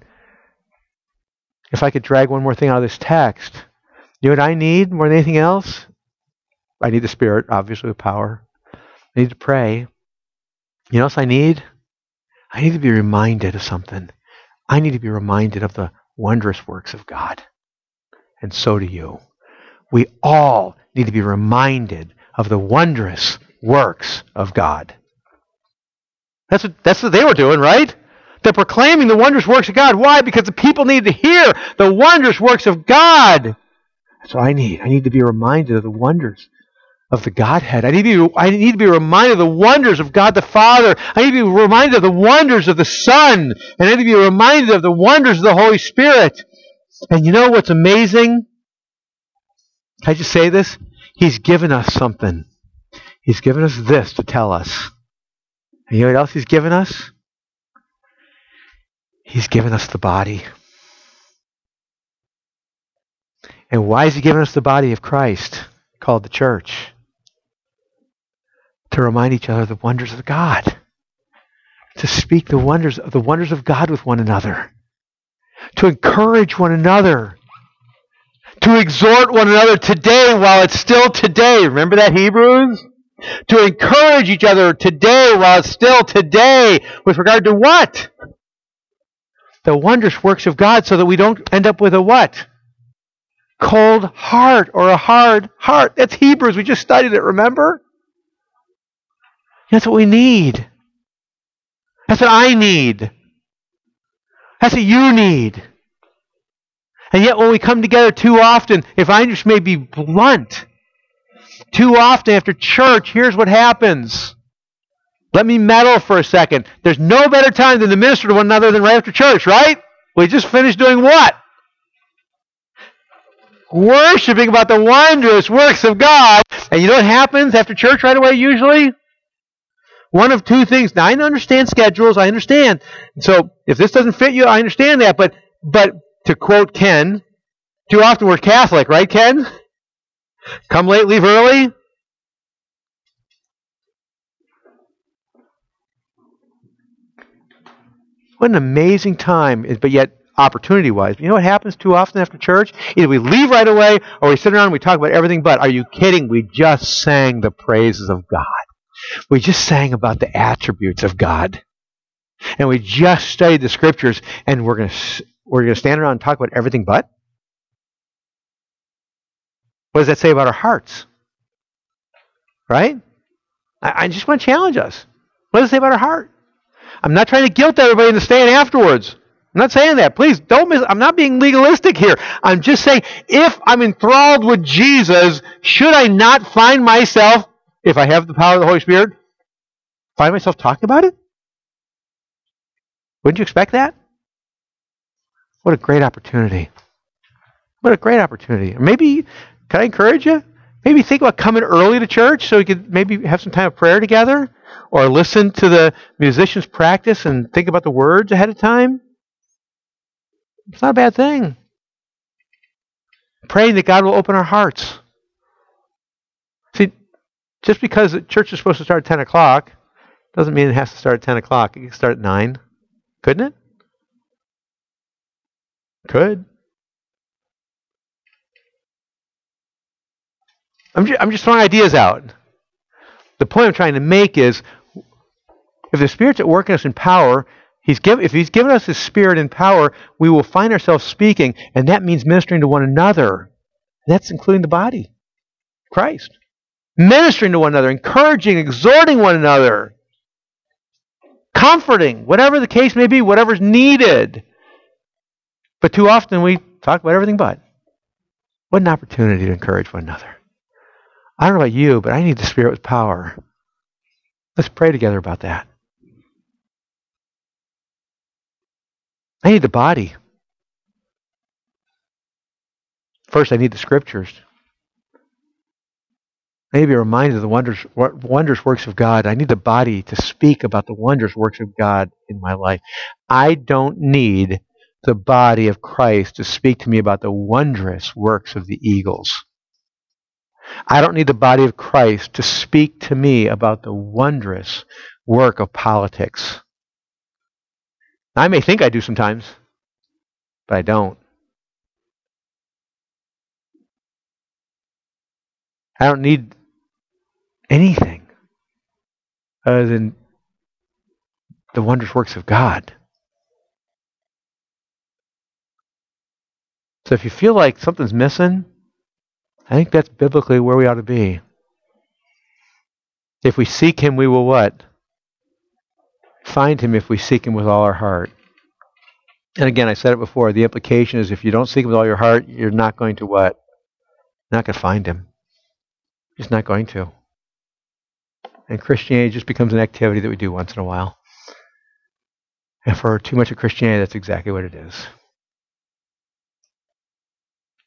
if I could drag one more thing out of this text, you know what I need more than anything else? I need the Spirit, obviously, with power. I need to pray. You know what else I need? I need to be reminded of something. I need to be reminded of the wondrous works of God. And so do you. We all need to be reminded of the wondrous works of God. That's what, that's what they were doing, right? They're proclaiming the wondrous works of God. Why? Because the people need to hear the wondrous works of God. That's what I need. I need to be reminded of the wonders of the Godhead. I need, to be, I need to be reminded of the wonders of God the Father. I need to be reminded of the wonders of the Son. And I need to be reminded of the wonders of the Holy Spirit. And you know what's amazing? Can I just say this? He's given us something. He's given us this to tell us. And you know what else He's given us? He's given us the body. And why is He giving us the body of Christ, called the church? To remind each other of the wonders of God. To speak the wonders of the wonders of God with one another. To encourage one another to exhort one another today while it's still today. Remember that, Hebrews? To encourage each other today while it's still today with regard to what? The wondrous works of God so that we don't end up with a what? Cold heart or a hard heart. That's Hebrews. We just studied it, remember? That's what we need. That's what I need. That's what you need. And yet, when we come together too often, if I just may be blunt, too often after church, here's what happens. Let me meddle for a second. There's no better time than to minister to one another than right after church, right? We just finished doing what? Worshipping about the wondrous works of God. And you know what happens after church right away usually? One of two things. Now I understand schedules, I understand. So if this doesn't fit you, I understand that. But but to quote Ken, too often we're Catholic, right, Ken? Come late, leave early. What an amazing time, but yet opportunity wise. You know what happens too often after church? Either we leave right away or we sit around and we talk about everything but. Are you kidding? We just sang the praises of God. We just sang about the attributes of God. And we just studied the scriptures and we're going to we're going to stand around and talk about everything but? What does that say about our hearts? Right? I, I just want to challenge us. What does it say about our heart? I'm not trying to guilt everybody into staying afterwards. I'm not saying that. Please don't miss. I'm not being legalistic here. I'm just saying if I'm enthralled with Jesus, should I not find myself, if I have the power of the Holy Spirit, find myself talking about it? Wouldn't you expect that? What a great opportunity. What a great opportunity. Maybe, can I encourage you? Maybe think about coming early to church so you could maybe have some time of prayer together or listen to the musicians practice and think about the words ahead of time. It's not a bad thing. Praying that God will open our hearts. See, just because the church is supposed to start at 10 o'clock doesn't mean it has to start at 10 o'clock. It can start at 9, couldn't it? Could. I'm just, I'm just throwing ideas out. The point I'm trying to make is if the Spirit's at work in us in power, he's give, if He's given us His Spirit in power, we will find ourselves speaking, and that means ministering to one another. That's including the body, Christ. Ministering to one another, encouraging, exhorting one another, comforting, whatever the case may be, whatever's needed. But too often we talk about everything but. What an opportunity to encourage one another. I don't know about you, but I need the Spirit with power. Let's pray together about that. I need the body. First, I need the scriptures. I need to be reminded of the wonders, wondrous works of God. I need the body to speak about the wondrous works of God in my life. I don't need the body of Christ to speak to me about the wondrous works of the eagles. I don't need the body of Christ to speak to me about the wondrous work of politics. I may think I do sometimes, but I don't. I don't need anything other than the wondrous works of God. So if you feel like something's missing, I think that's biblically where we ought to be. If we seek him, we will what? Find him if we seek him with all our heart. And again, I said it before, the implication is if you don't seek him with all your heart, you're not going to what? You're not going to find him. You're just not going to. And Christianity just becomes an activity that we do once in a while. And for too much of Christianity, that's exactly what it is.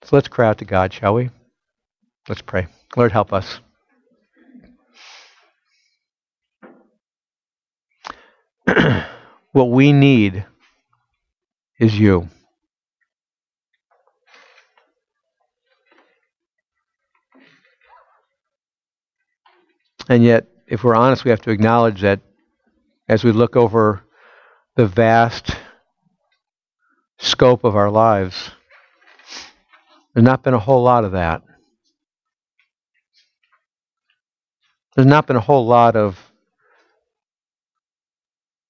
So let's cry out to God, shall we? Let's pray. Lord, help us. what we need is you. And yet, if we're honest, we have to acknowledge that as we look over the vast scope of our lives, there's not been a whole lot of that. There's not been a whole lot of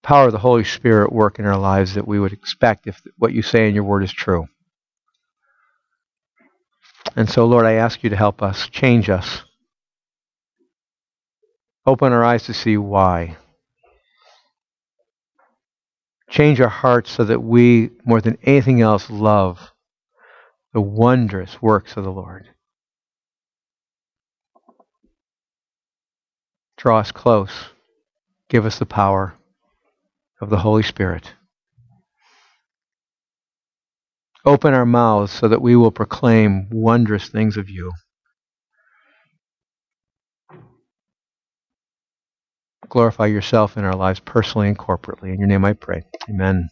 power of the Holy Spirit work in our lives that we would expect if what you say in your word is true. And so, Lord, I ask you to help us, change us, open our eyes to see why. Change our hearts so that we, more than anything else, love the wondrous works of the Lord. Draw us close. Give us the power of the Holy Spirit. Open our mouths so that we will proclaim wondrous things of you. Glorify yourself in our lives personally and corporately. In your name I pray. Amen.